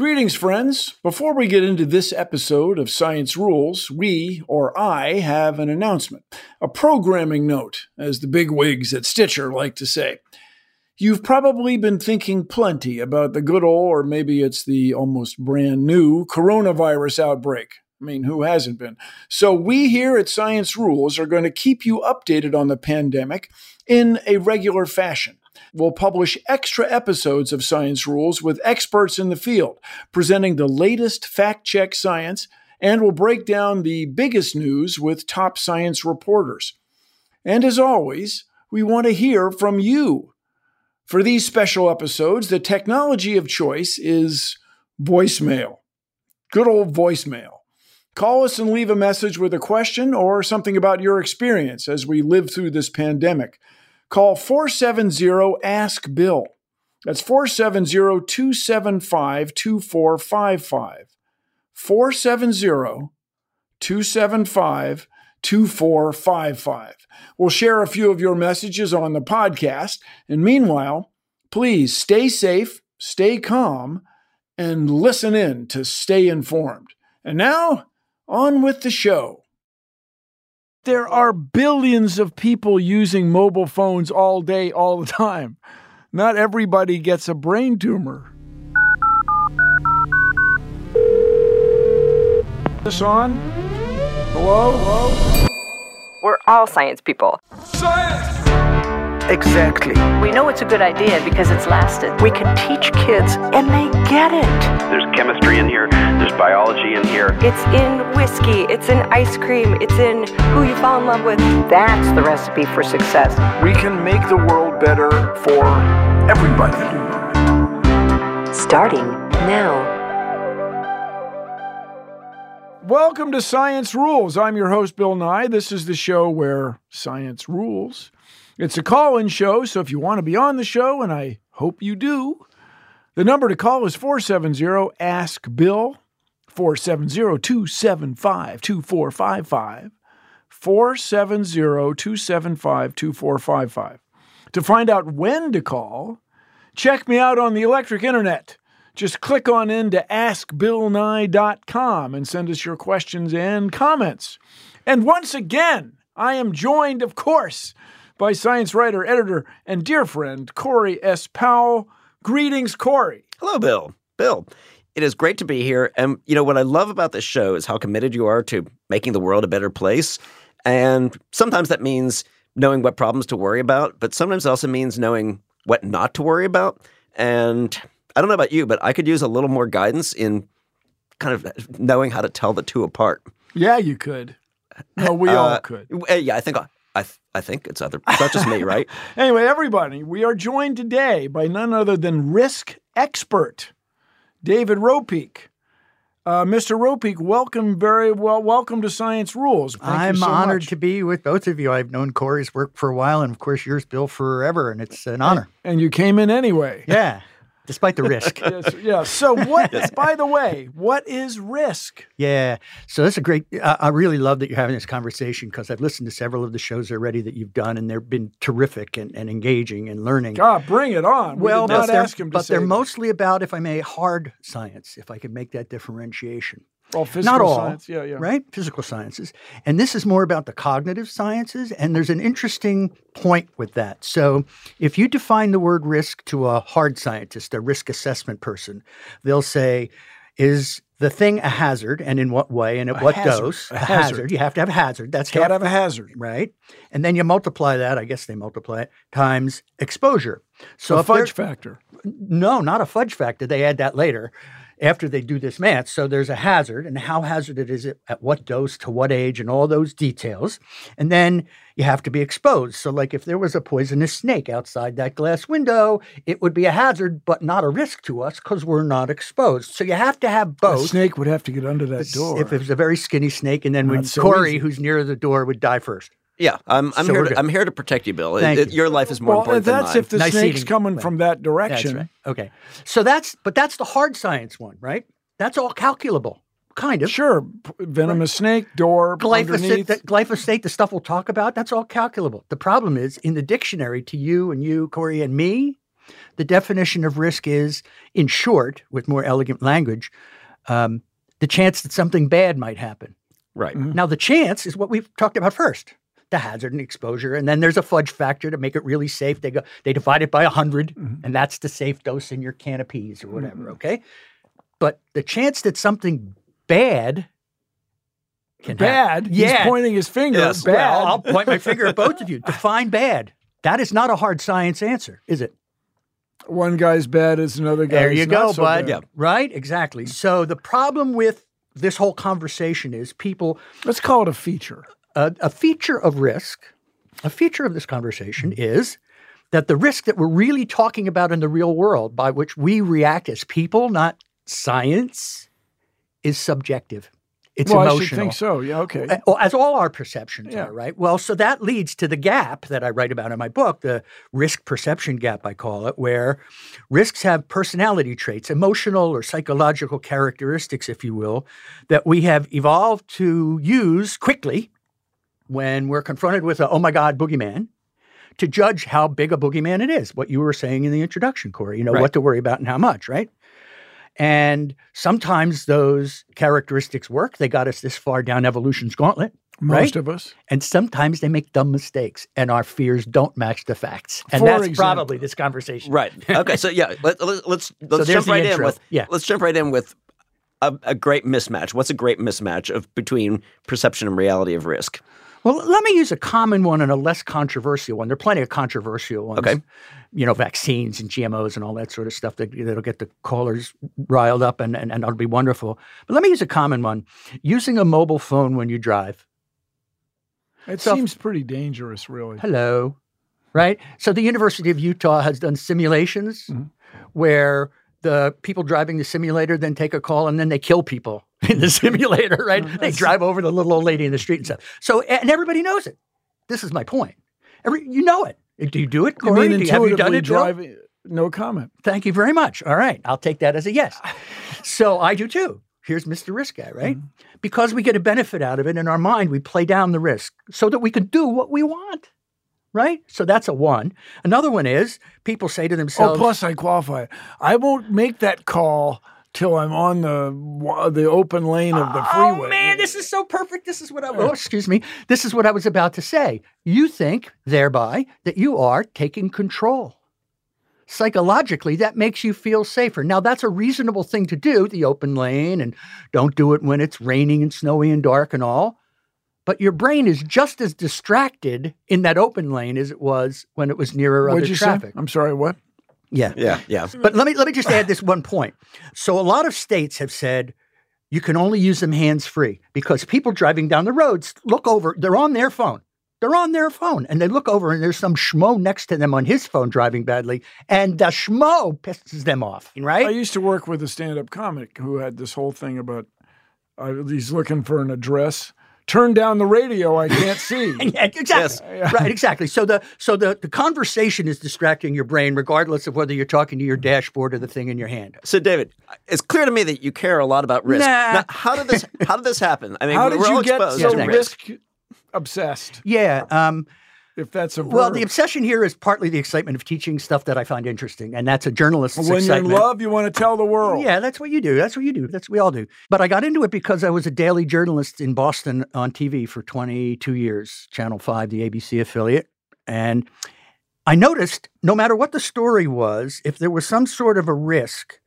Greetings, friends. Before we get into this episode of Science Rules, we, or I, have an announcement. A programming note, as the big wigs at Stitcher like to say. You've probably been thinking plenty about the good old, or maybe it's the almost brand new, coronavirus outbreak. I mean, who hasn't been? So, we here at Science Rules are going to keep you updated on the pandemic in a regular fashion. We'll publish extra episodes of Science Rules with experts in the field, presenting the latest fact check science, and we'll break down the biggest news with top science reporters. And as always, we want to hear from you. For these special episodes, the technology of choice is voicemail. Good old voicemail. Call us and leave a message with a question or something about your experience as we live through this pandemic. Call 470 Ask Bill. That's 470 275 2455. 470 275 2455. We'll share a few of your messages on the podcast. And meanwhile, please stay safe, stay calm, and listen in to stay informed. And now, on with the show. There are billions of people using mobile phones all day, all the time. Not everybody gets a brain tumor. This on? Hello? Hello? We're all science people. Science! Exactly. We know it's a good idea because it's lasted. We can teach kids and they get it. There's chemistry in here, there's biology in here. It's in whiskey, it's in ice cream, it's in who you fall in love with. That's the recipe for success. We can make the world better for everybody. Starting now. Welcome to Science Rules. I'm your host, Bill Nye. This is the show where science rules. It's a call in show, so if you want to be on the show, and I hope you do, the number to call is 470 Ask Bill, 470 275 2455. 470 275 2455. To find out when to call, check me out on the electric internet. Just click on into askbillnye.com and send us your questions and comments. And once again, I am joined, of course, by science writer, editor, and dear friend Corey S. Powell. Greetings, Corey. Hello, Bill. Bill, it is great to be here. And, you know, what I love about this show is how committed you are to making the world a better place. And sometimes that means knowing what problems to worry about, but sometimes it also means knowing what not to worry about. And I don't know about you, but I could use a little more guidance in kind of knowing how to tell the two apart. Yeah, you could. No, we all Uh, could. Yeah, I think I, I think it's other. It's not just me, right? Anyway, everybody, we are joined today by none other than risk expert David Ropeik. Uh, Mr. Ropeik, welcome very well. Welcome to Science Rules. Thank I'm so honored much. to be with both of you. I've known Corey's work for a while, and of course yours, Bill, forever, and it's an honor. And you came in anyway. Yeah, despite the risk. yes, yeah. So what? By the way, what is risk? Yeah, so that's a great. I I really love that you're having this conversation because I've listened to several of the shows already that you've done, and they've been terrific and, and engaging and learning. God, bring it on. We well, not ask him to but they're that. mostly about, if I may, hard science. If I could make that differentiation. All physical Not all, science. Yeah, yeah. right? Physical sciences. And this is more about the cognitive sciences. And there's an interesting point with that. So if you define the word risk to a hard scientist, a risk assessment person, they'll say, is the thing a hazard and in what way and at A what hazard. dose? A hazard. You have to have a hazard. That's Can't how- have a hazard. right? And then you multiply that, I guess they multiply it, times exposure. So a fudge factor. no, not a fudge factor. They add that later after they do this math. So there's a hazard, and how hazardous is it at what dose to what age and all those details. And then you have to be exposed. So, like if there was a poisonous snake outside that glass window, it would be a hazard, but not a risk to us because we're not exposed. So you have to have A both. snake would have to get under that door. If it was a very skinny snake, and then when so Corey, easy. who's near the door, would die first. Yeah, I'm, I'm So here. To, good. I'm here to protect you, Bill. It- Thank it- you. your life is more well, important that's if the Nice snake's eating. coming Right. from that That's direction. right. Okay. So that's, but that's the hard science one, right? That's all calculable, kind of. Sure, p- venomous snake door Glyphosate, the, glyphosate, the stuff we'll talk about, that's all calculable. The problem is in the dictionary to you and you, Corey, and me, the definition of risk is, in short, with more elegant language, um, the chance that something bad might happen. Right. Now, the chance is what we've talked about first. The hazard and exposure, and then there's a fudge factor to make it really safe. They go, they divide it by 100, mm-hmm. and that's the safe dose in your canopies or whatever. Mm-hmm. Okay, but the chance that something bad can happen- bad. He's yeah, pointing his finger. Yes. Bad. well, I'll point my finger at both of you. Define bad. That is not a hard science answer, is it? One guy's bad is another guy's There you not go, so bud. bad. Right? Exactly. So the problem with this whole conversation is people Let's call it a feature. A, a feature of risk, a feature of this conversation is that the risk that we're really talking about in the real world, by which we react as people, not science, is subjective. It's well, emotional. I should think so. Yeah. Okay. Uh, as all our perceptions Yeah. are, right? Well, so that leads to the gap that I write about in my book, the risk perception gap, I call it, where risks have personality traits, emotional or psychological characteristics, if you will, that we have evolved to use quickly when we're confronted with a, oh my God, boogeyman. To judge how big a boogeyman it is, what you were saying in the introduction, Corey, you know, Right. what to worry about and how much, right? And sometimes those characteristics work. They got us this far down evolution's gauntlet, Most right? of us. And sometimes they make dumb mistakes, and our fears don't match the facts. And For that's example. probably this conversation. Right. Okay. So yeah, let, let, let's let's there's jump the right in with Yeah. Let's jump right in with a, a great mismatch. What's a great mismatch of between perception and reality of risk? Well, let me use a common one and a less controversial one. There are plenty of controversial ones. Okay. You know, vaccines and GMOs and all that sort of stuff that, that'll get the callers riled up and, and, and that'll be wonderful. But let me use a common one using a mobile phone when you drive. It So- seems pretty dangerous, really. Hello. Right? So the University of Utah has done simulations Mm-hmm. where the people driving the simulator then take a call and then they kill people in the simulator, right? Oh, they drive over the little old lady in the street and stuff. So, and everybody knows it. This is my point. Every, you know it. Do you do it, You Corey? mean Do have you done it, driving? No comment. Thank you very much. All right. I'll take that as a yes. so I do too. Here's Mr. Risk Guy, right? Mm-hmm. Because we get a benefit out of it in our mind, we play down the risk so that we can do what we want, right? So that's a one. Another one is people say to oh, themselves. Oh, plus I qualify. I won't make that call till I'm on the the open lane of the oh, freeway. Oh man, this is so perfect. This is what I oh, excuse me. This is what I was about to say. You think thereby that you are taking control. Psychologically, that makes you feel safer. Now, that's a reasonable thing to do, the open lane, and don't do it when it's raining and snowy and dark and all. But your brain is just as distracted in that open lane as it was when it was nearer What'd other you traffic. say? I'm sorry. What? Yeah. Yeah. Yeah. But let me let me just add this one point. So a lot of states have said you can only use them hands free because people driving down the roads look over, they're on their phone. They're on their phone and they look over and there's some schmo next to them on his phone driving badly and the schmo pisses them off, right? I used to work with a stand-up comic who had this whole thing about uh, he's looking for an address. Turn down the radio. I can't see. Yeah, exactly. Right, exactly. So the so the, the conversation is distracting your brain regardless of whether you're talking to your dashboard or the thing in your hand. So, David, it's clear to me that you care a lot about risk. Nah. Now, how did this? How did this happen? I mean, How we're did all you get exposed so risk. risk obsessed? Yeah, um, if that's a verb. Well, the obsession here is partly the excitement of teaching stuff that I find interesting, and that's a journalist's when you're in love, you want to tell the world. Yeah, that's what you do. That's what you do. That's what we all do. But I got into it because I was a daily journalist in Boston on TV for 22 years, Channel 5, the ABC affiliate. And I noticed no matter what the story was, if there was some sort of a risk,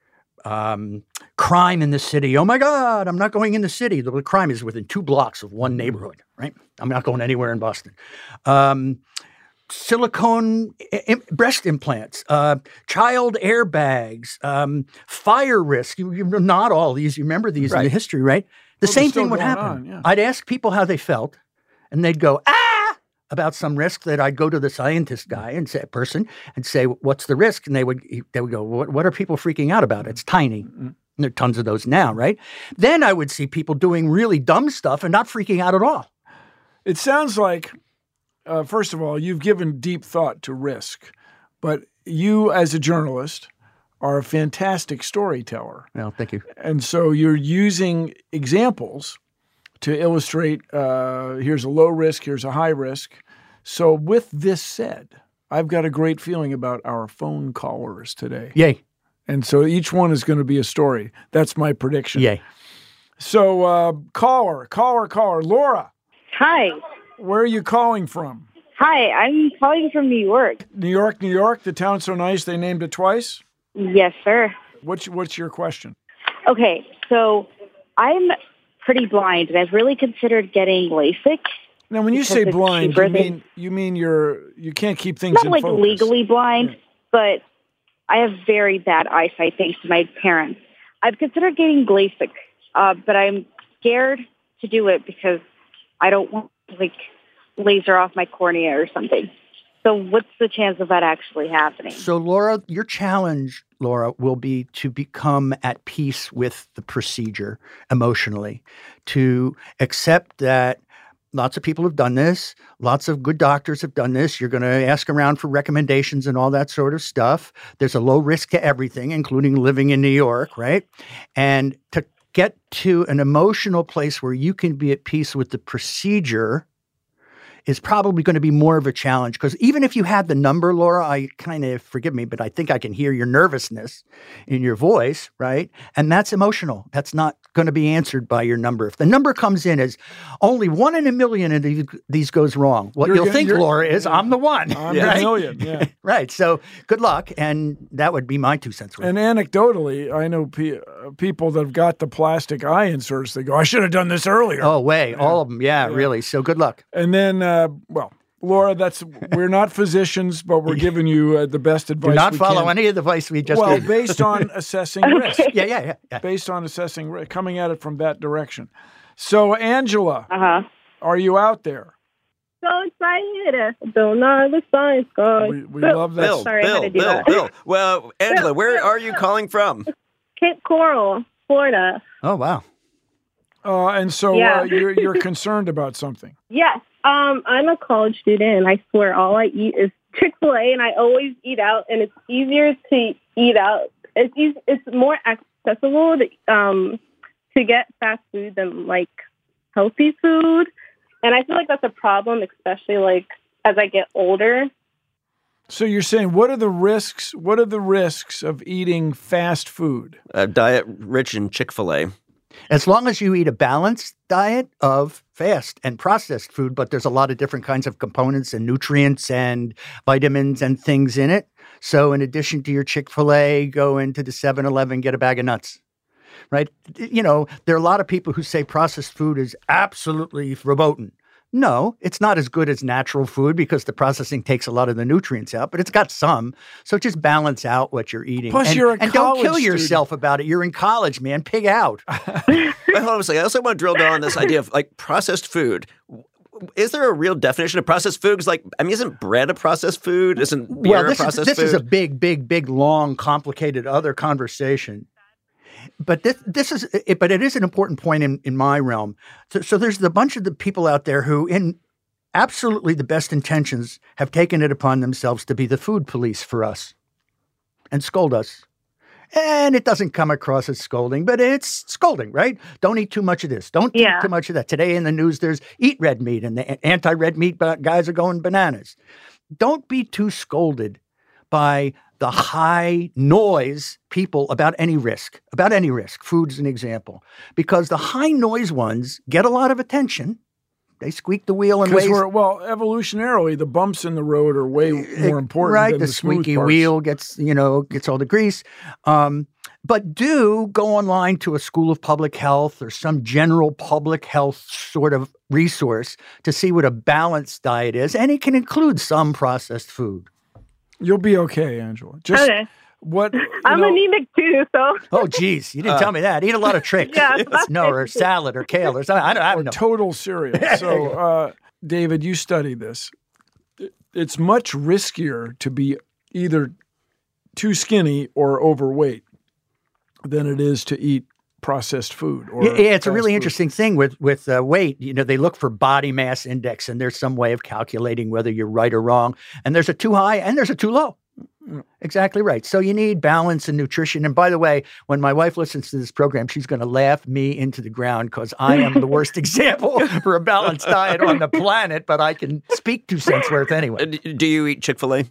um, crime in the city, oh my God, I'm not going in the city. The crime is within two blocks of one neighborhood, right? I'm not going anywhere in Boston. Um, silicone breast implants, uh, child airbags, um, fire risk. You, you not all these. You remember these in the history, right? The Well, same thing would happen. on, yeah. I'd ask people how they felt, and they'd go ah about some risk. That I'd go to the scientist guy and say person and say, "What's the risk?" And they would they would go, "What, what are people freaking out about? It's tiny." And there are tons of those now, right? Then I would see people doing really dumb stuff and not freaking out at all. It sounds like, uh, first of all, you've given deep thought to risk, but you, as a journalist, are a fantastic storyteller. Well, thank you. And so you're using examples to illustrate uh, here's a low risk, here's a high risk. So, with this said, I've got a great feeling about our phone callers today. Yay. And so each one is going to be a story. That's my prediction. Yay. So, uh, caller, caller, caller. Laura, Hi. where are you calling from? Hi, I'm calling from New York. New York, New York. The town's so nice they named it twice. Yes, sir. What's what's your question? Okay, so I'm pretty blind, and I've really considered getting LASIK. Now, when you say blind, cheaper you than- mean you mean you're you can't keep things Not in like focus. legally blind, but I have very bad eyesight thanks to my parents. I've considered getting LASIK, uh, but I'm scared to do it because I don't want like laser off my cornea or something. So, what's the chance of that actually happening? So, Laura, your challenge, Laura, will be to become at peace with the procedure emotionally, to accept that lots of people have done this, lots of good doctors have done this. You're going to ask around for recommendations and all that sort of stuff. There's a low risk to everything, including living in New York, right? And to get to an emotional place where you can be at peace with the procedure is probably going to be more of a challenge because even if you had the number, Laura, I kind of forgive me, but I think I can hear your nervousness in your voice, right? And that's emotional. That's not going to be answered by your number. If the number comes in as only one in a million of these, these goes wrong, what You're you'll think, Laura, is I'm the one. I'm the right? million, yeah. right. So good luck. And that would be my two cents worth. And anecdotally, I know pe- uh, people that have got the plastic eye inserts. They go, "I should have done this earlier." oh, way. All of them. Yeah, really. So good luck. And then, uh, well, Laura, that's we're not physicians, but we're giving you uh, the best advice. Do not we follow can. any of the advice we just well, gave. based on assessing risk. yeah, yeah, yeah, yeah. Based on assessing risk, coming at it from that direction. So, Angela, Uh huh. are you out there? So excited. Don't know the science guy. We, we Bill, love that. Bill, Sorry, I had Bill, to do Bill, that. Bill. Well, Angela, where are you calling from? Cape Coral, Florida. Oh, wow. Uh, and so Yeah. uh, you're you're concerned about something. Yes. Um, I'm a college student, and I swear all I eat is Chick Fil A, and I always eat out, and it's easier to eat out. It's eas it's more accessible to, um, to get fast food than like healthy food, and I feel like that's a problem, especially like as I get older. So you're saying what are the risks? What are the risks of eating fast food? A diet rich in Chick fil A. As long as you eat a balanced diet of fast and processed food, but there's a lot of different kinds of components and nutrients and vitamins and things in it. So, in addition to your Chick fil A, go into the 7 Eleven, get a bag of nuts. Right? You know, there are a lot of people who say processed food is absolutely verboten. No, it's not as good as natural food because the processing takes a lot of the nutrients out, but it's got some. So just balance out what you're eating. Plus, and, you're a and don't kill student. yourself about it. You're in college, man. Pig out. Wait, hold on a second. I also want to drill down on this idea of like processed food. Is there a real definition of processed food? 'Cause, like, I mean, isn't bread a processed food? Isn't beer well, a this, is, processed this food? This is a big, big, big, long, complicated other conversation. But this, this is, it, but it is an important point in, in my realm. So, so there's a bunch of the people out there who, in absolutely the best intentions, have taken it upon themselves to be the food police for us and scold us And it doesn't come across as scolding, but it's scolding, right? Don't eat too much of this. Don't Yeah. eat too much of that. Today in the news, there's eat red meat, and the anti red meat guys are going bananas. Don't be too scolded by the high noise people about any risk, about any risk. Food's an example, because the high noise ones get a lot of attention. They squeak the wheel and ways we're well, evolutionarily, the bumps in the road are way more important. right than the, the, squeaky parts. wheel gets you know gets all the grease um, but do go online to a school of public health or some general public health sort of resource to see what a balanced diet is and it can include some processed food You'll be okay, Angela. Just Okay. what I'm know, anemic too, so oh geez you didn't tell me that eat a lot of tricks Yeah, no or salad or kale or something i don't, I don't know total cereal. So, uh, David, you study this. It's much riskier to be either too skinny or overweight than it is to eat processed food. Or Yeah, yeah, it's a really food. interesting thing with with uh, weight. You know, they look for body mass index, and there's some way of calculating whether you're right or wrong. And there's a too high, and there's a too low. Exactly right. So you need balance and nutrition. And by the way, when my wife listens to this program, she's going to laugh me into the ground because I am the worst example for a balanced diet on the planet. But I can speak two cents worth anyway. Do you eat Chick fil A?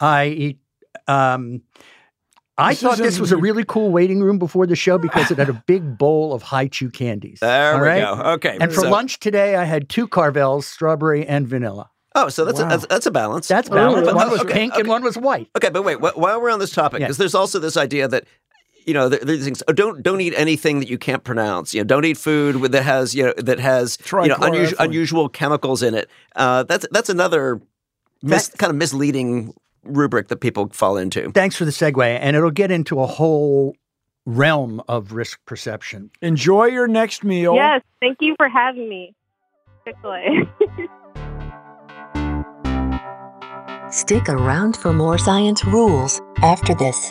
I eat. Um, I This thought this was a really cool waiting room before the show because it had a big bowl of Hi-Chew candies. There All we right? go. Okay. And for so- lunch today, I had two Carvels, strawberry and vanilla. Oh, so that's, Wow. a, that's that's a balance. That's Oh, balanced. one was okay, pink and one was white. Okay, but wait. wh- While we're on this topic, Yeah. because there's also this idea that you know there's things. Oh, don't don't eat anything that you can't pronounce. You know, don't eat food with, that has you know that has you know unusual, unusual chemicals in it. Uh, that's that's another mis- That- kind of misleading rubric that people fall into. Thanks for the segue. And it'll get into a whole realm of risk perception. Enjoy your next meal. yes, thank you for having me. Stick around for more science rules after this.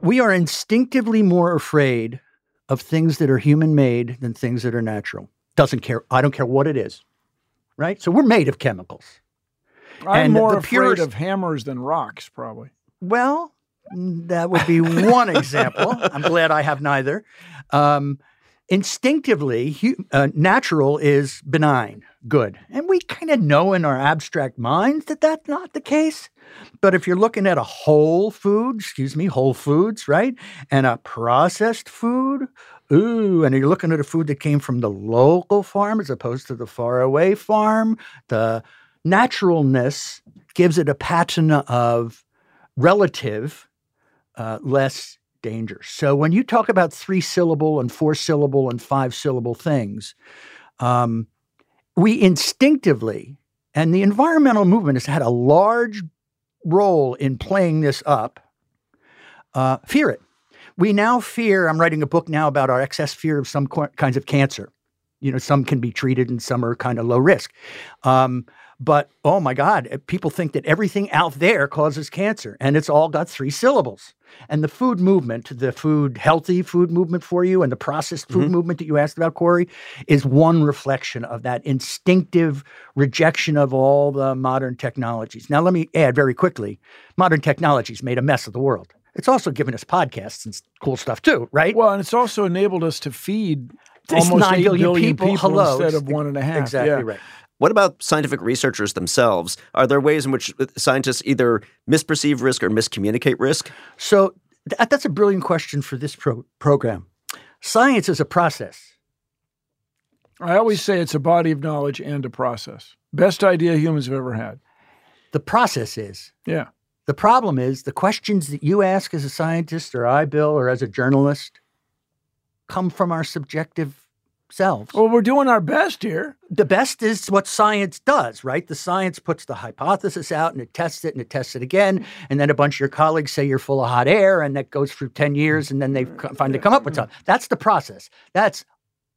We are instinctively more afraid of things that are human made than things that are natural. Doesn't care. I don't care what it is. Right? So we're made of chemicals. I'm And more afraid purest- of hammers than rocks, probably. Well, that would be one example. I'm glad I have neither. Um, instinctively, hu- uh, natural is benign, good. And we kind of know in our abstract minds that that's not the case. But if you're looking at a whole food, excuse me, whole foods, right? And a processed food, ooh, and you're looking at a food that came from the local farm as opposed to the faraway farm, the naturalness gives it a patina of relative uh, less danger. So when you talk about three syllable and four syllable and five syllable things, um, we instinctively, and the environmental movement has had a large role in playing this up, uh, fear it. We now fear, I'm writing a book now about our excess fear of some co- kinds of cancer. You know, some can be treated and some are kind of low risk. Um, But oh my God, uh, people think that everything out there causes cancer, and it's all got three syllables. And the food movement, the food healthy food movement for you, and the processed food Mhm. movement that you asked about, Corey, is one reflection of that instinctive rejection of all the modern technologies. Now, let me add very quickly modern technologies made a mess of the world. It's also given us podcasts and cool stuff too, right? Well, and it's also enabled us to feed It's almost nine 8 billion billion people. Hello. instead of one and a half. exactly Yeah. right. What about scientific researchers themselves? Are there ways in which uh, scientists either misperceive risk or miscommunicate risk? So that, that's a brilliant question for this pro- program. Science is a process. I always say it's a body of knowledge and a process. Best idea humans have ever had. The process is. Yeah. The problem is the questions that you ask as a scientist or I, Bill, or as a journalist come from our subjective selves. Well, we're doing our best here. The best is what science does, right? The science puts the hypothesis out and it tests it and it tests it again. And then a bunch of your colleagues say you're full of hot air and that goes through 10 years and then they mm. finally come up with something. That's the process. That's,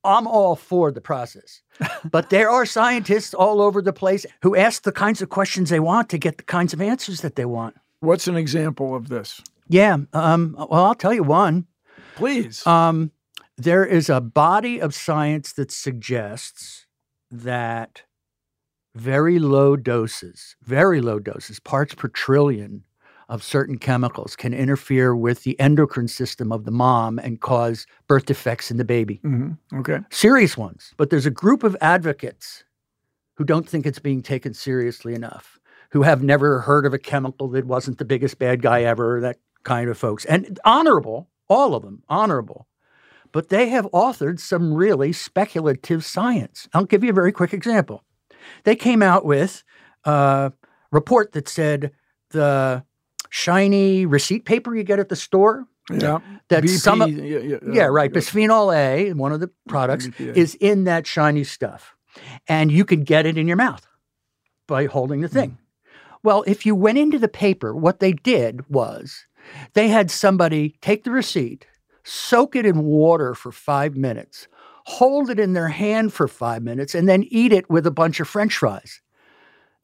I'm all for the process. but there are scientists all over the place who ask the kinds of questions they want to get the kinds of answers that they want. What's an example of this? Yeah. Um, well, I'll tell you one. Please. Um, there is a body of science that suggests that very low doses, very low doses, parts per trillion of certain chemicals can interfere with the endocrine system of the mom and cause birth defects in the baby. hmm Okay. Serious ones. But there's a group of advocates who don't think it's being taken seriously enough, who have never heard of a chemical that wasn't the biggest bad guy ever, that kind of folks. And honorable, all of them, honorable. But they have authored some really speculative science. I'll give you a very quick example. They came out with a report that said the shiny receipt paper you get at the store. Yeah. That BP, some of- yeah, yeah, yeah, right. yeah. Bisphenol A, one of the products, BPA. is in that shiny stuff. And you could get it in your mouth by holding the thing. Well, if you went into the paper, what they did was they had somebody take the receipt, soak it in water for five minutes, hold it in their hand for five minutes, and then eat it with a bunch of french fries.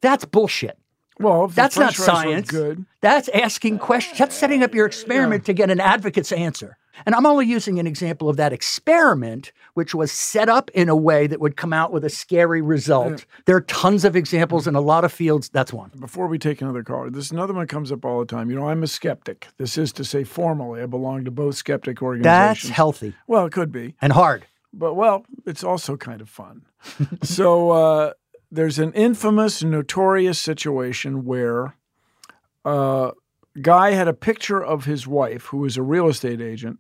That's bullshit. Well, That's not science. Good. That's asking questions. That's setting up your experiment to get an advocate's answer. And I'm only using an example of that experiment, which was set up in a way that would come out with a scary result. There are tons of examples in a lot of fields. That's one. Before we take another caller, this another one comes up all the time. You know, I'm a skeptic. This is to say, formally, I belong to both skeptic organizations. That's healthy Well, it could be. and hard. But well, it's also kind of fun. so uh, there's an infamous, notorious situation where a guy had a picture of his wife, who is a real estate agent,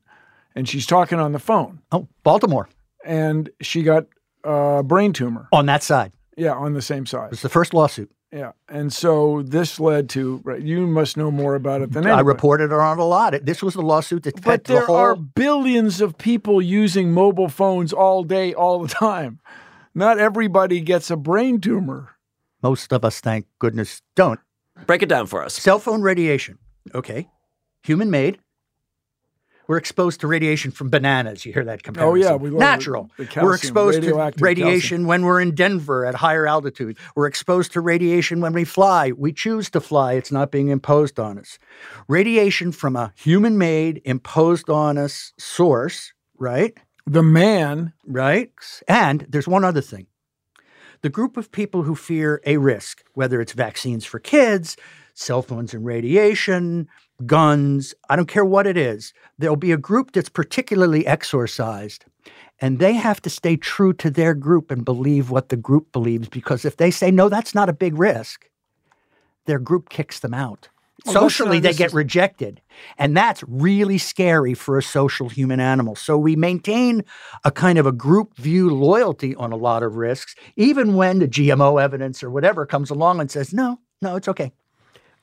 and she's talking on the phone, Oh, Baltimore and she got a brain tumor. on that side. Yeah, on the same side. It's the first lawsuit. Yeah, and so this led to. Right, you must know more about it than I anybody. reported on it a lot. This was the lawsuit that But fed the there whole. are billions of people using mobile phones all day, all the time. Not everybody gets a brain tumor. Most of us, thank goodness, don't. Break it down for us. Cell phone radiation. Okay. Human made. We're exposed to radiation from bananas. You hear that comparison? Oh, yeah, we love Natural. the- the we're exposed to radiation when we're in Denver at higher altitude. We're exposed to radiation when we fly. We choose to fly. It's not being imposed on us. Radiation from a human made, imposed on us source, right? The man, Right? And there's one other thing. The group of people who fear a risk, whether it's vaccines for kids, cell phones and radiation, guns, I don't care what it is, there'll be a group that's particularly exorcised. And they have to stay true to their group and believe what the group believes because if they say, no, that's not a big risk, their group kicks them out. Well, uh, Socially, they get is- rejected. And that's really scary for a social human animal. So we maintain a kind of a group view loyalty on a lot of risks, even when the GMO evidence or whatever comes along and says, no, no, it's okay.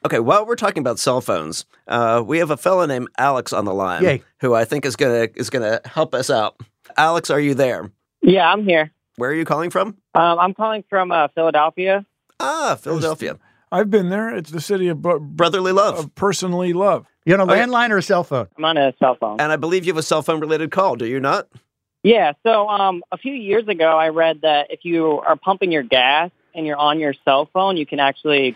Okay, while we're talking about cell phones, uh, we have a fellow named Alex on the line Yay. who I think is gonna is gonna help us out. Alex, are you there? Yeah, I'm here. Where are you calling from? Um, I'm calling from uh, Philadelphia. Ah, Philadelphia. I've been there. It's the city of bro- Brotherly love. of personally love. You on a landline or a cell phone? I'm on a cell phone. And I believe you have a cell phone related call, do you not? Yeah, so um, a few years ago, I read that if you are pumping your gas and you're on your cell phone, you can actually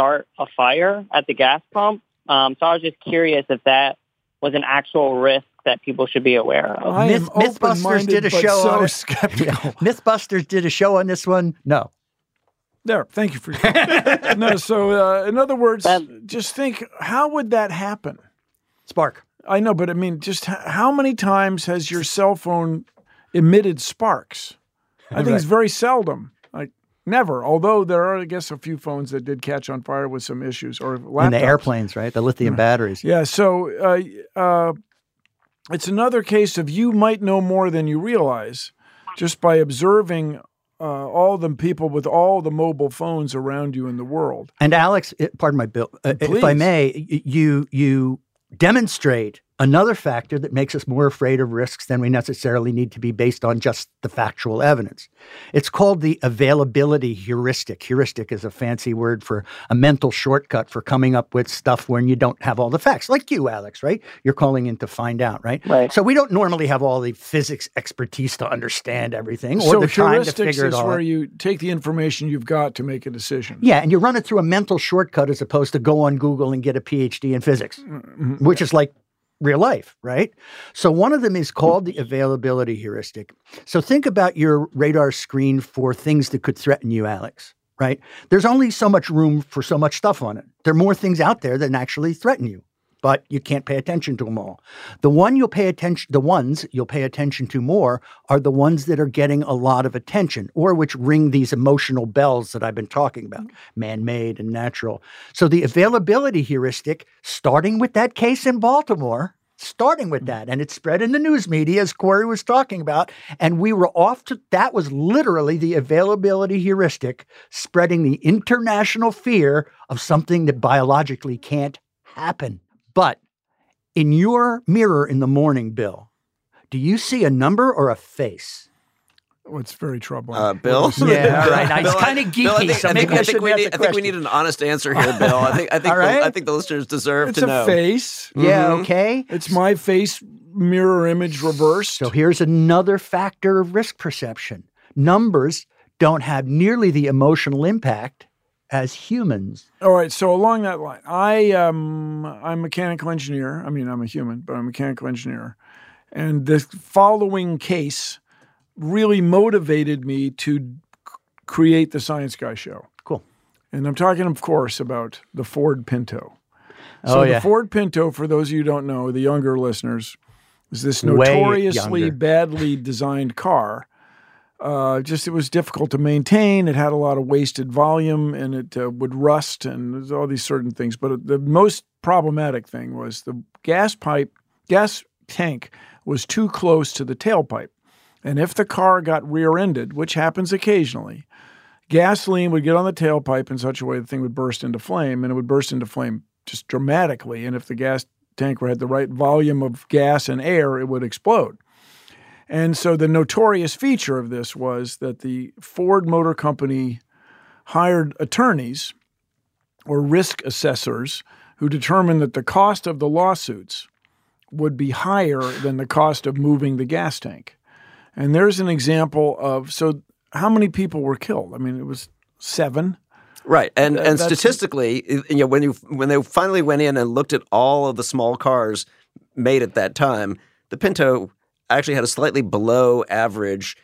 start a fire at the gas pump. Um, so I was just curious if that was an actual risk that people should be aware of. I am Myth- Mythbusters did a show so on it. skeptical. Mythbusters did a show on this one. No. There, thank you for your no. So, uh, in other words, just think: how would that happen? Spark. I know, but I mean, just h- how many times has your cell phone emitted sparks? I think it's very seldom. Never. Although there are, I guess, a few phones that did catch on fire with some issues, or laptops. And the airplanes, right? The lithium batteries. Yeah. So uh, uh, it's another case of you might know more than you realize just by observing uh, all the people with all the mobile phones around you in the world. And Alex, pardon my bill, uh, if I may, you you demonstrate another factor that makes us more afraid of risks than we necessarily need to be based on just the factual evidence. It's called the availability heuristic. Heuristic is a fancy word for a mental shortcut for coming up with stuff when you don't have all the facts. Like you, Alex, right? You're calling in to find out, right? Right. So we don't normally have all the physics expertise to understand everything or so the time to heuristics figure it is all where you take the information you've got to make a decision. Yeah, and you run it through a mental shortcut as opposed to go on Google and get a PhD in physics, Mm-hmm. which is like real life, right? So one of them is called the availability heuristic. So think about your radar screen for things that could threaten you, Alex, right? There's only so much room for so much stuff on it. There are more things out there than actually threaten you. But you can't pay attention to them all. The one you'll pay attention, the ones you'll pay attention to more are the ones that are getting a lot of attention or which ring these emotional bells that I've been talking about, mm-hmm. man-made and natural. So the availability heuristic, starting with that case in Baltimore, starting with mm-hmm. that, and it spread in the news media as Corey was talking about, and we were off to that was literally the availability heuristic, spreading the international fear of something that biologically can't happen. But in your mirror in the morning, Bill, do you see a number or a face? Oh, it's very troubling. Uh, Bill? Yeah, all right. Bill, I- kinda Bill, I geeky, think, so I think, I I think we need. I think we need an honest answer here, Bill. I think. I think. All the, right. I think the listeners deserve it's to a know. face. Yeah, Mhm. okay. It's my face mirror image reversed. So here's another factor of risk perception. Numbers don't have nearly the emotional impact as humans. All right, so along that line, I um I'm a mechanical engineer. I mean, I'm a human, but I'm a mechanical engineer. And the following case really motivated me to create the Science Guy show. Cool. And I'm talking, of course, about the Ford Pinto. Oh, So the. Ford Pinto, for those of you who don't know, the younger listeners, is this notoriously badly designed car. Uh, just it was difficult to maintain. It had a lot of wasted volume, and it uh, would rust, and all these certain things. But the most problematic thing was the gas pipe, gas tank was too close to the tailpipe, and if the car got rear-ended, which happens occasionally, gasoline would get on the tailpipe in such a way the thing would burst into flame, and it would burst into flame just dramatically. And if the gas tank had the right volume of gas and air, it would explode. And so the notorious feature of this was that the Ford Motor Company hired attorneys or risk assessors who determined that the cost of the lawsuits would be higher than the cost of moving the gas tank. And there's an example of so how many people were killed? I mean, it was seven. Right, and That- and statistically, you know, when you when they finally went in and looked at all of the small cars made at that time, the Pinto actually had a slightly below average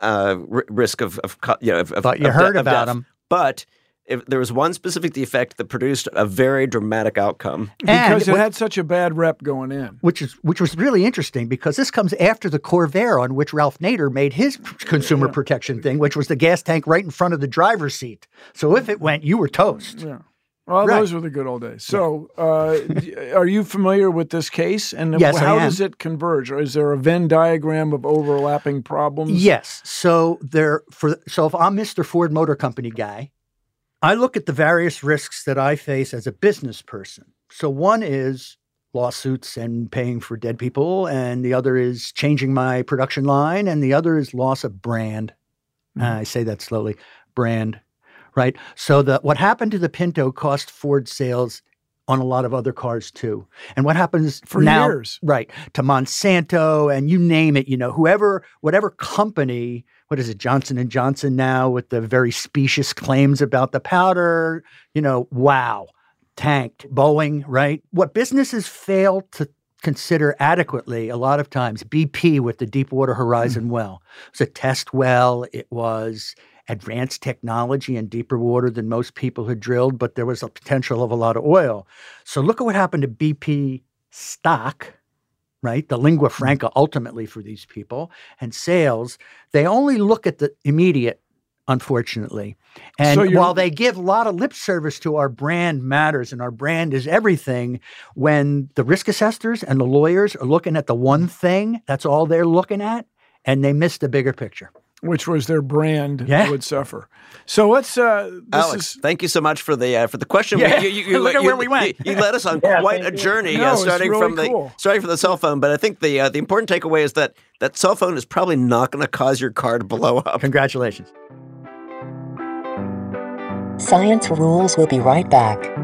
uh, r- risk of, of you know, of, of, But you of de- heard of about death. 'em. But if there was one specific defect that produced a very dramatic outcome. Because And it had such a bad rep going in. which is which was really interesting because this comes after the Corvair on which Ralph Nader made his consumer protection thing, which was the gas tank right in front of the driver's seat. So if it went, you were toast. Yeah. Well, Right. those were the good old days. So, uh, are you familiar with this case? And Yes, how does it converge? Or is there a Venn diagram of overlapping problems? Yes. So there for so if I'm Mr. Ford Motor Company guy, I look at the various risks that I face as a business person. So one is lawsuits and paying for dead people, and the other is changing my production line, and the other is loss of brand. Mm-hmm. Uh, I say that slowly, brand, right? So the what happened to the Pinto cost Ford sales on a lot of other cars too. And what happens For now, years. right, to Monsanto and you name it, you know, whoever, whatever company what is it, Johnson and Johnson now with the very specious claims about the powder. You know, wow, tanked. Boeing, right? What businesses fail to consider adequately a lot of times BP with the Deepwater Horizon hmm. well. It was a test well. It was advanced technology and deeper water than most people had drilled, but there was a potential of a lot of oil. So look at what happened to BP stock, right? The lingua mm-hmm. franca ultimately for these people and sales. They only look at the immediate, unfortunately. And So while they give a lot of lip service to our brand matters and our brand is everything, when the risk assessors and the lawyers are looking at the one thing, that's all they're looking at, and they miss the bigger picture. Which was their brand Yeah. would suffer. So let's. Uh, this Alex, is thank you so much for the uh, for the question. Yeah. You, you, you, Look at you- where we went. You, you led us on Yeah, quite a journey, No, uh, starting really from the starting from the cell phone. But I think the uh, the important takeaway is that that cell phone is probably not going to cause your car to blow up. Congratulations. Science Rules will be right back.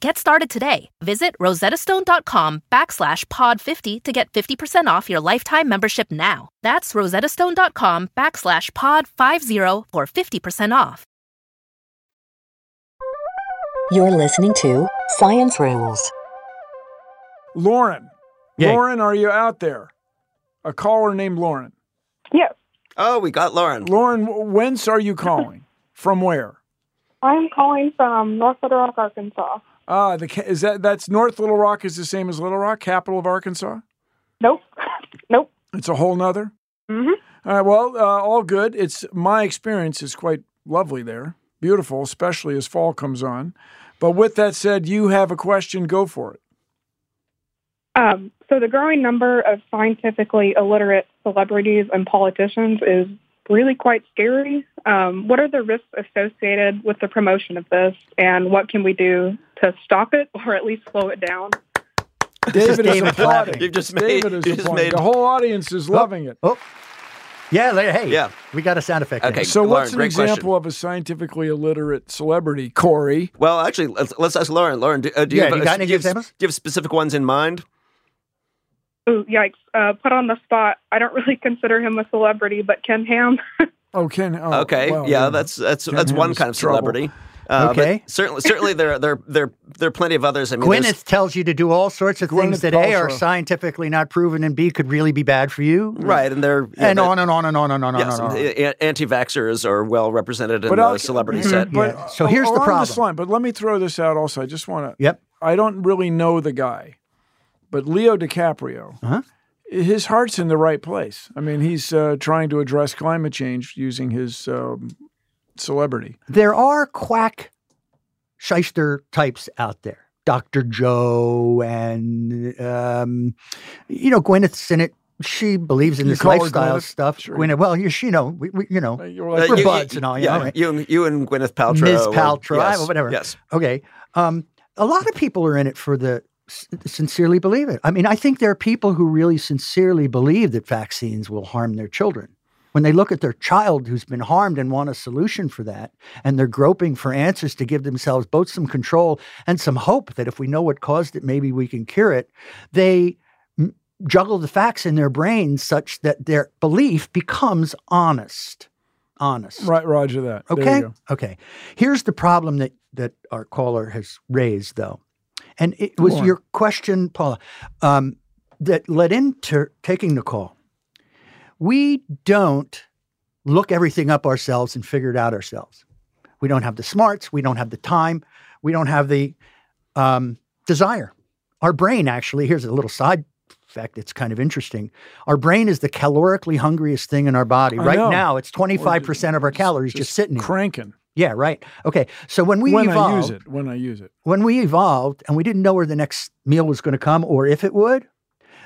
Get started today. Visit rosettastone.com backslash pod50 to get 50% off your lifetime membership now. That's rosettastone.com backslash pod50 for 50% off. You're listening to Science Rules. Lauren. Yay. Lauren, are you out there? A caller named Lauren. Yes, Oh, we got Lauren. Lauren, whence are you calling? From where? I'm calling from North Little Rock, Arkansas. Ah, the is that that's North Little Rock is the same as Little Rock, capital of Arkansas. Nope, nope. It's a whole nother. Mm-hmm. All right. Well, uh, all good. It's my experience is quite lovely there, beautiful, especially as fall comes on. But with that said, you have a question. Go for it. Um, so the growing number of scientifically illiterate celebrities and politicians is really quite scary. Um, what are the risks associated with the promotion of this, and what can we do to stop it or at least slow it down? This is David is applauding. clapping. You've just made- David is you just made- The whole audience is loving it. Oh, yeah. Hey, Yeah. we got a sound effect. Okay. there. So, Lauren, what's an great example of a scientifically illiterate celebrity, Corey? Well, actually, let's, let's ask Lauren. Lauren, do, uh, do you have, you a- got any do examples? do you have specific ones in mind? Ooh, yikes! Uh, put on the spot. I don't really consider him a celebrity, but Ken Ham. Oh, Ken. Oh, okay, well, yeah, that's that's Ken that's Ham one kind of trouble. celebrity. Uh, Okay. certainly, certainly there there there there are plenty of others. I mean, there's- Gwyneth tells you to do all sorts of things Gwyneth that A are scientifically not proven and B could really be bad for you. right, and they're yeah, And they're- on and on and on and on and Yes, on. and on. anti-vaxxers are well represented in But the I'll- celebrity Mhm. set. But Yeah. So here's the problem. This line, but let me throw this out also. I just want to. Yep. I don't really know the guy, but Leo DiCaprio, Uh-huh. his heart's in the right place. I mean, he's uh, trying to address climate change using his um, celebrity. There are quack shyster types out there. Dr. Joe and, um, you know, Gwyneth's in it. She believes in You this lifestyle Gwyneth? stuff. Sure. Gwyneth, well, you, you know, we, we, you know, You're like, we're you- buds you- and all. yeah, you know, right? you and you and Gwyneth Paltrow, Ms. or- Paltrow, yes, whatever. Yes, Okay. Um, a lot of people are in it for the sincerely believe it. I mean, I think there are people who really sincerely believe that vaccines will harm their children. When they look at their child who's been harmed and want a solution for that, and they're groping for answers to give themselves both some control and some hope that if we know what caused it, maybe we can cure it, they m- juggle the facts in their brains such that their belief becomes honest. Honest. right, Roger that. Okay. Okay. Here's the problem that that our caller has raised, though, and it was your question, Paula, um, that led into taking the call. We don't look everything up ourselves and figure it out ourselves. We don't have the smarts. We don't have the time. We don't have the um, desire. Our brain, actually, here's a little side fact that's kind of interesting. Our brain is the calorically hungriest thing in our body. I right know. now, it's 25% of our calories just, sitting here. Cranking. Yeah, right. Okay. So when we when evolved, I use it. When I use it. when we evolved and we didn't know where the next meal was going to come or if it would,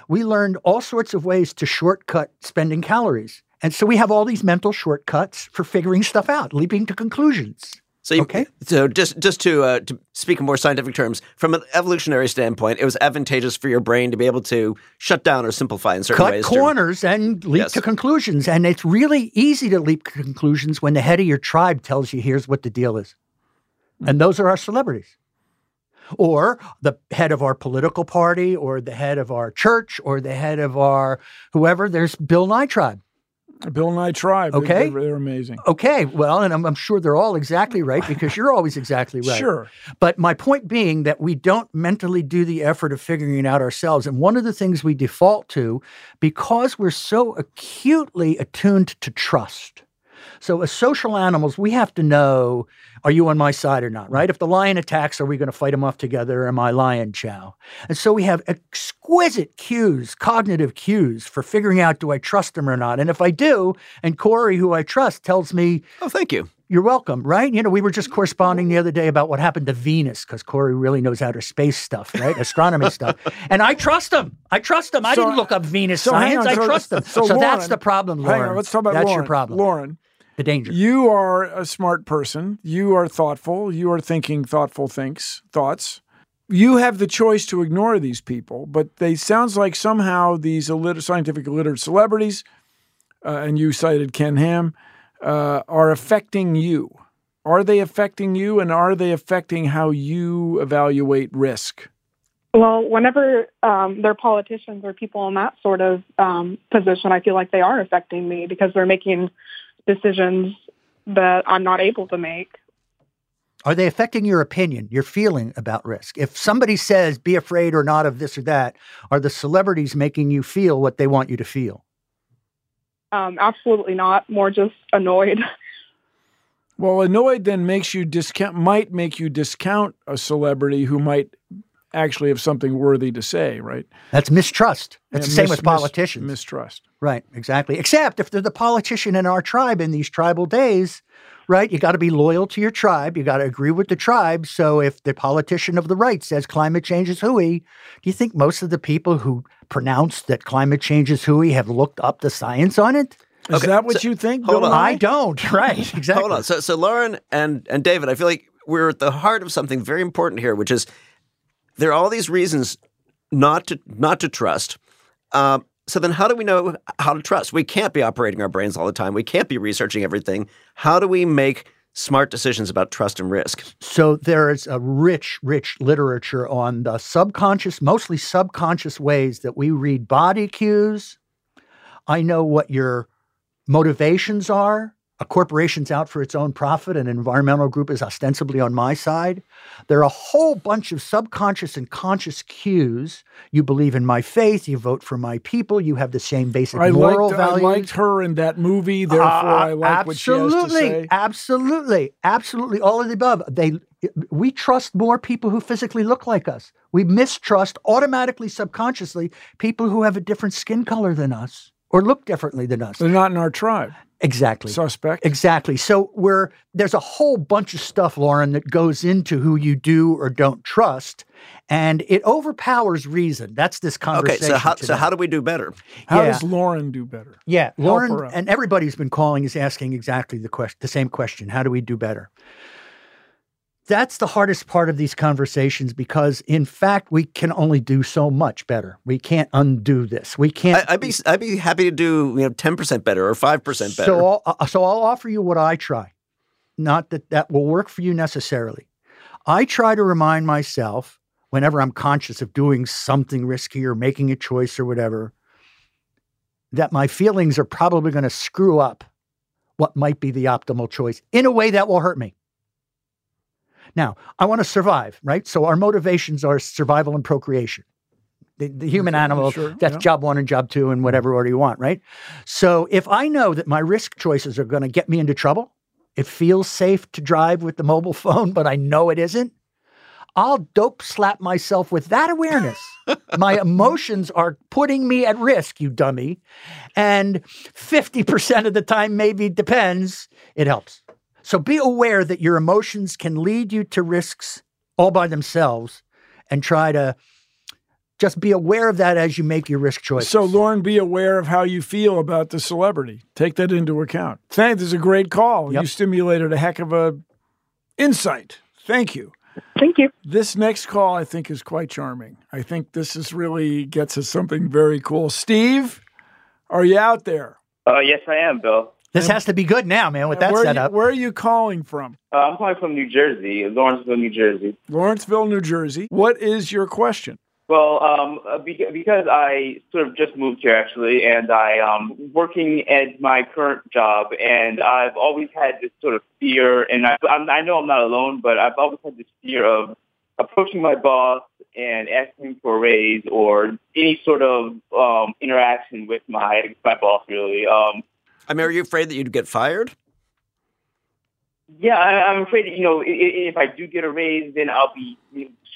we learned all sorts of ways to shortcut spending calories. And so we have all these mental shortcuts for figuring stuff out, leaping to conclusions. So, you, okay. So, just just to uh, to speak in more scientific terms, from an evolutionary standpoint, it was advantageous for your brain to be able to shut down or simplify in certain Cut ways. Cut corners to, and leap Yes. to conclusions. And it's really easy to leap to conclusions when the head of your tribe tells you, here's what the deal is. And those are our celebrities. Or the head of our political party, or the head of our church, or the head of our whoever. There's Bill Nye tribe. Bill Nye Tribe. Okay. They're, they're amazing. Okay, well, and I'm, I'm sure they're all exactly right because you're always exactly right. Sure. But my point being that we don't mentally do the effort of figuring it out ourselves. And one of the things we default to, because we're so acutely attuned to trust. So, as social animals, we have to know are you on my side or not, right? If the lion attacks, are we going to fight him off together? Am I lion chow? And so we have exquisite cues, cognitive cues for figuring out do I trust him or not? And if I do, and Corey, who I trust, tells me, Oh, thank you. you're welcome, right? You know, we were just corresponding the other day about what happened to Venus because Corey really knows outer space stuff, right? Astronomy stuff. And I trust him. I trust him. I So- didn't look up Venus so science. on, I trust him. so So, that's the problem, Hang on, Lauren. let's talk about That's Lauren. your problem. Lauren, The danger. you are a smart person. You are thoughtful. You are thinking thoughtful thinks thoughts. You have the choice to ignore these people, but they sounds like somehow these illiter- scientific illiterate celebrities, uh, and you cited Ken Ham, uh, are affecting you. Are they affecting you, and are they affecting how you evaluate risk? Well, whenever um, they're politicians or people in that sort of um, position, I feel like they are affecting me because they're making decisions that I'm not able to make. Are they affecting your opinion, your feeling about risk? If somebody says be afraid or not of this or that, are the celebrities making you feel what they want you to feel? Um, absolutely not. More just annoyed. Well, annoyed then makes you discount might make you discount a celebrity who might actually have something worthy to say, right? That's mistrust. That's Yeah, the same mis- with politicians. mis- mistrust. Right, exactly. Except if they're the politician in our tribe in these tribal days, right? You got to be loyal to your tribe. You got to agree with the tribe. So if the politician of the right says climate change is hooey, do you think most of the people who pronounce that climate change is hooey have looked up the science on it? Is Okay, that what so- you think? hold Bill on. Nye? I don't. Right, exactly. Hold on. So, so Lauren and and David, I feel like we're at the heart of something very important here, which is there are all these reasons not to not to trust. Um, so then, how do we know how to trust? We can't be operating our brains all the time. We can't be researching everything. How do we make smart decisions about trust and risk? So there is a rich, rich literature on the subconscious, mostly subconscious ways that we read body cues. I know what your motivations are. A corporation's out for its own profit, an environmental group is ostensibly on my side. There are a whole bunch of subconscious and conscious cues. You believe in my faith, you vote for my people, you have the same basic I moral liked, I liked her in that movie, therefore Uh, I like what she has to absolutely, say. absolutely, absolutely. All of the above. They, we trust more people who physically look like us. We mistrust automatically, subconsciously, people who have a different skin color than us or look differently than us. They're not in our tribe. Exactly. Suspect. Exactly. So we're there's a whole bunch of stuff, Lauren, that goes into who you do or don't trust, and it overpowers reason. That's this conversation. Okay, so how so how do we do better? How Yeah. does Lauren do better? Yeah, Help Lauren and everybody who's been calling is asking exactly the question, the same question. How do we do better? That's the hardest part of these conversations because, in fact, we can only do so much better. We can't undo this. We can't. I, I'd be I'd be happy to do you know ten percent better or five percent better. So, I'll, uh, so I'll offer you what I try. Not that that will work for you necessarily. I try to remind myself whenever I'm conscious of doing something risky or making a choice or whatever, that my feelings are probably going to screw up what might be the optimal choice in a way that will hurt me. Now, I want to survive, right? So our motivations are survival and procreation. The, the human animal, Sure, that's yeah. job one and job two and whatever order you want, right? So if I know that my risk choices are going to get me into trouble, it feels safe to drive with the mobile phone, but I know it isn't. I'll dope slap myself with that awareness. my emotions are putting me at risk, you dummy. And 50% of the time, maybe depends, it helps. So be aware that your emotions can lead you to risks all by themselves and try to just be aware of that as you make your risk choices. So, Lauren, be aware of how you feel about the celebrity. Take that into account. Thank. This is a great call. You stimulated a heck of a insight. Thank you. Thank you. This next call, I think, is quite charming. I think this is really gets us something very cool. Steve, are you out there? Uh, yes, I am, Bill. This has to be good now, man, with that where, are set you, up. where are you calling from? Uh, I'm calling from New Jersey, Lawrenceville, New Jersey. Lawrenceville, New Jersey. What is your question? Well, um, uh, because I sort of just moved here actually, and I um working at my current job, and I've always had this sort of fear, and I, I'm, know I'm not alone, but I've always had this fear of approaching my boss and asking for a raise or any sort of um, interaction with my my boss. Really, um, I mean, are you afraid that you'd get fired? Yeah, I, I'm afraid you know, if I do get a raise, then I'll be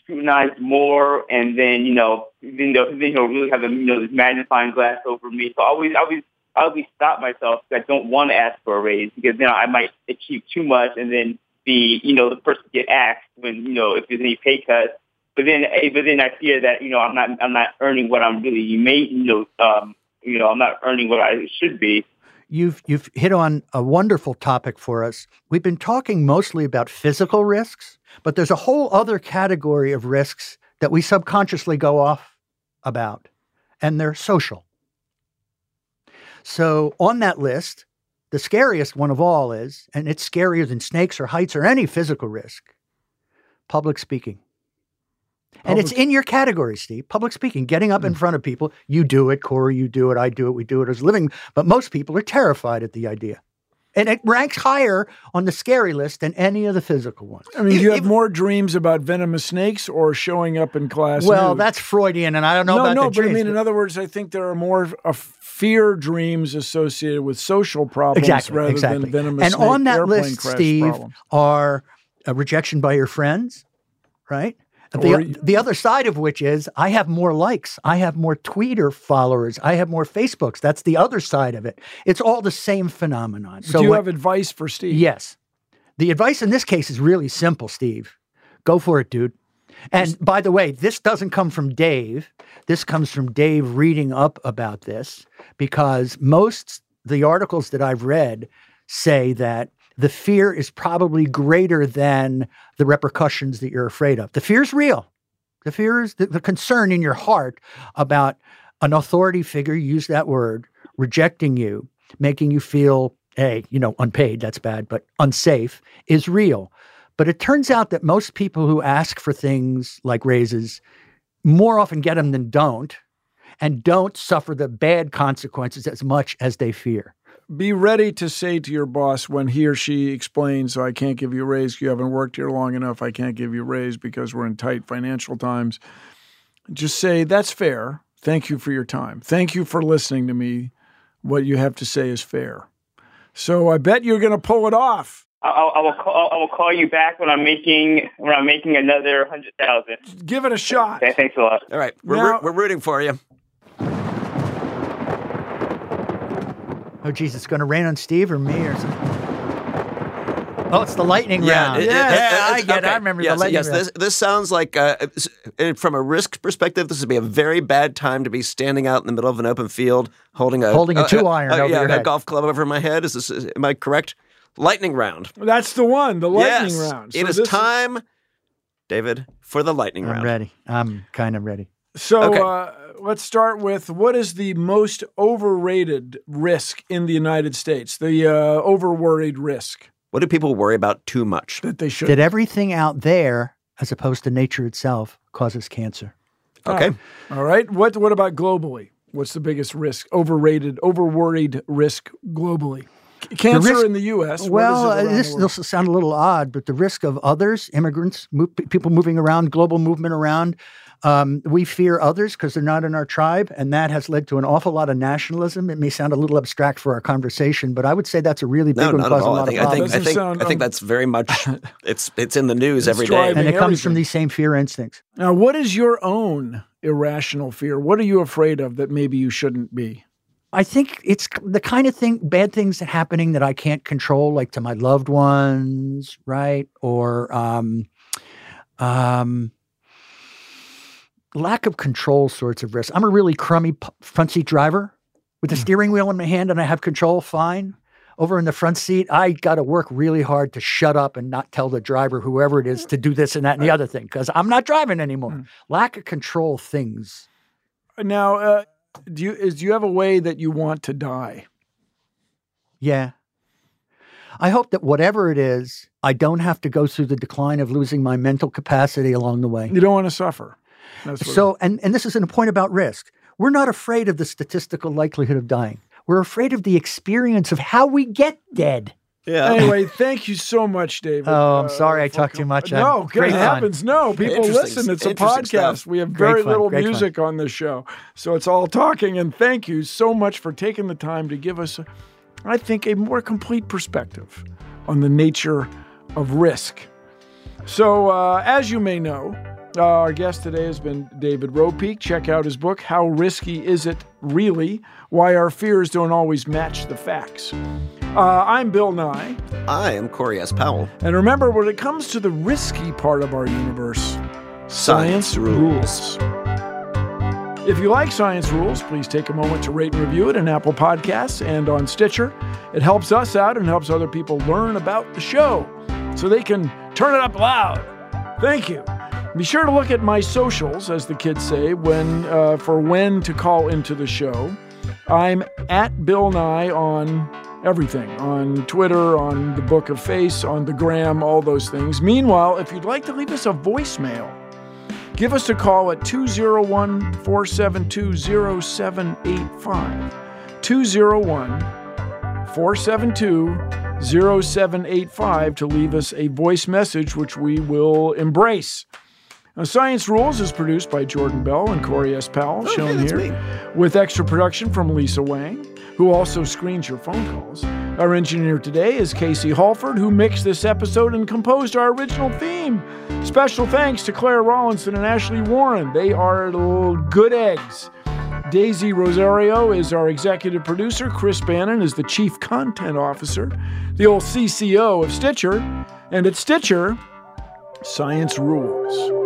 scrutinized more, and then you know, then they'll, then they'll really have a you know this magnifying glass over me. So I always, I always, I always stop myself I don't want to ask for a raise because then I might achieve too much, and then be you know the person get asked when you know if there's any pay cuts. But then, eh, but then I fear that you know I'm not, I'm not earning what I'm really made. You know, um, you know, I'm not earning what I should be. You've you've hit on a wonderful topic for us. We've been talking mostly about physical risks, but there's a whole other category of risks that we subconsciously go off about, and they're social. So on that list, the scariest one of all is, and it's scarier than snakes or heights or any physical risk, public speaking. And it's in your category, Steve. Public speaking, getting up in front of people. You do it, Corey, you do it, I do it, we do it as a living. But most people are terrified at the idea. And it ranks higher on the scary list than any of the physical ones. I mean, do you have more dreams about venomous snakes or showing up in class? Well, nude? that's Freudian, and I don't know no, about no, the but I mean, in other words, I think there are more uh, fear dreams associated with social problems exactly, rather exactly. than venomous snakes. and snake on that list, Steve, are a rejection by your friends, right? The, the other side of which is I have more likes, I have more Twitter followers, I have more Facebooks. That's the other side of it. It's all the same phenomenon. So do you what- have advice for Steve? Yes. The advice in this case is really simple, Steve. Go for it, dude. And by the way, this doesn't come from Dave. This comes from Dave reading up about this because most the articles that I've read say that the fear is probably greater than the repercussions that you're afraid of. The fear is real. The fear is the, the concern in your heart about an authority figure, use that word, rejecting you, making you feel, hey, you know, unpaid, that's bad, but unsafe is real. But it turns out that most people who ask for things like raises more often get them than don't, and don't suffer the bad consequences as much as they fear. Be ready to say to your boss when he or she explains, I can't give you a raise. You haven't worked here long enough. I can't give you a raise because we're in tight financial times. Just say, That's fair. Thank you for your time. Thank you for listening to me. What you have to say is fair. So I bet you're going to pull it off. I, I, I will call. I will call you back when I'm making when I'm making another hundred thousand. Give it a shot. Okay, thanks a lot. All right, we're, Now- we're rooting for you. Oh, geez, it's going to rain on Steve or me or something. Oh, it's the lightning round. it- it- yeah, it- I it's- get it. I remember yes, the lightning Yes, round. this this sounds like uh, uh, from a risk perspective, this would be a very bad time to be standing out in the middle of an open field holding a Holding a uh, two-iron uh, over yeah, your a golf club over my head. Is this is, am I correct? Lightning round. That's the one, the lightning yes, round. It So is this- time, David, for the lightning I'm round. ready. I'm kind of ready. So Okay. Let's start with what is the most overrated risk in the United States? The uh, overworried risk What do people worry about too much? that they should. That everything out there, as opposed to nature itself, causes cancer. Okay. All right. What What about globally? What's the biggest risk? Overrated, overworried risk globally. C- Cancer risk- in the U.S. Well, it uh, this will sound a little odd, but the risk of others, immigrants, mo- people moving around, global movement around, um, we fear others because they're not in our tribe, and that has led to an awful lot of nationalism. It may sound a little abstract for our conversation, but I would say that's a really big No, one, not at causing a all. I think I think. I think, sound, I think um, that's very much it's it's in the news It's every day. and it comes everything. from these same fear instincts. Now, what is your own irrational fear? What are you afraid of that maybe you shouldn't be? I think it's the kind of thing, bad things that happening that I can't control, like to my loved ones, right? Or, um, um, lack of control sorts of risks. I'm a really crummy front seat driver with the steering wheel in my hand and I have control fine. Over in the front seat, I got to work really hard to shut up and not tell the driver, whoever it is, to do this and that and the other thing because I'm not driving anymore. Lack of control things. Now, uh, do you is do you have a way that you want to die? Yeah. I hope that whatever it is, I don't have to go through the decline of losing my mental capacity along the way. You don't want to suffer. That's what So, and, and this is a point about risk. We're not afraid of the statistical likelihood of dying. We're afraid of the experience of how we get dead. Yeah. Anyway, thank you so much, David. Oh, I'm uh, sorry I for talked too much. No, I'm- it great fun. happens. No, people listen. It's a podcast. stuff. We have Great very fun, little great fun. music on this show, so it's all talking. And thank you so much for taking the time to give us, I think, a more complete perspective on the nature of risk. So, uh, as you may know, uh, our guest today has been David Ropeik. Check out his book, How Risky Is It Really? Why Our Fears Don't Always Match the Facts. Uh, I'm Bill Nye. I am Corey S. Powell. And remember, when it comes to the risky part of our universe, science, Science rules. If you like Science Rules, please take a moment to rate and review it in Apple Podcasts and on Stitcher. It helps us out and helps other people learn about the show so they can turn it up loud. Thank you. Be sure to look at my socials, as the kids say, when uh, for when to call into the show. I'm at Bill Nye on everything on Twitter, on the Book of Face, on the Gram, all those things. Meanwhile, if you'd like to leave us a voicemail, give us a call at 201 472 0785. 201 472 0785 to leave us a voice message, which we will embrace. Now, Science Rules is produced by Jordan Bell and Corey S. Powell, oh, shown that's here, me. with extra production from Lisa Wang, who also screens your phone calls. Our engineer today is Casey Halford, who mixed this episode and composed our original theme. Special thanks to Claire Rollinson and Ashley Warren. They are good eggs. Daisy Rosario is our executive producer. Chris Bannon is the chief content officer, the old CCO of Stitcher. And at Stitcher, science rules.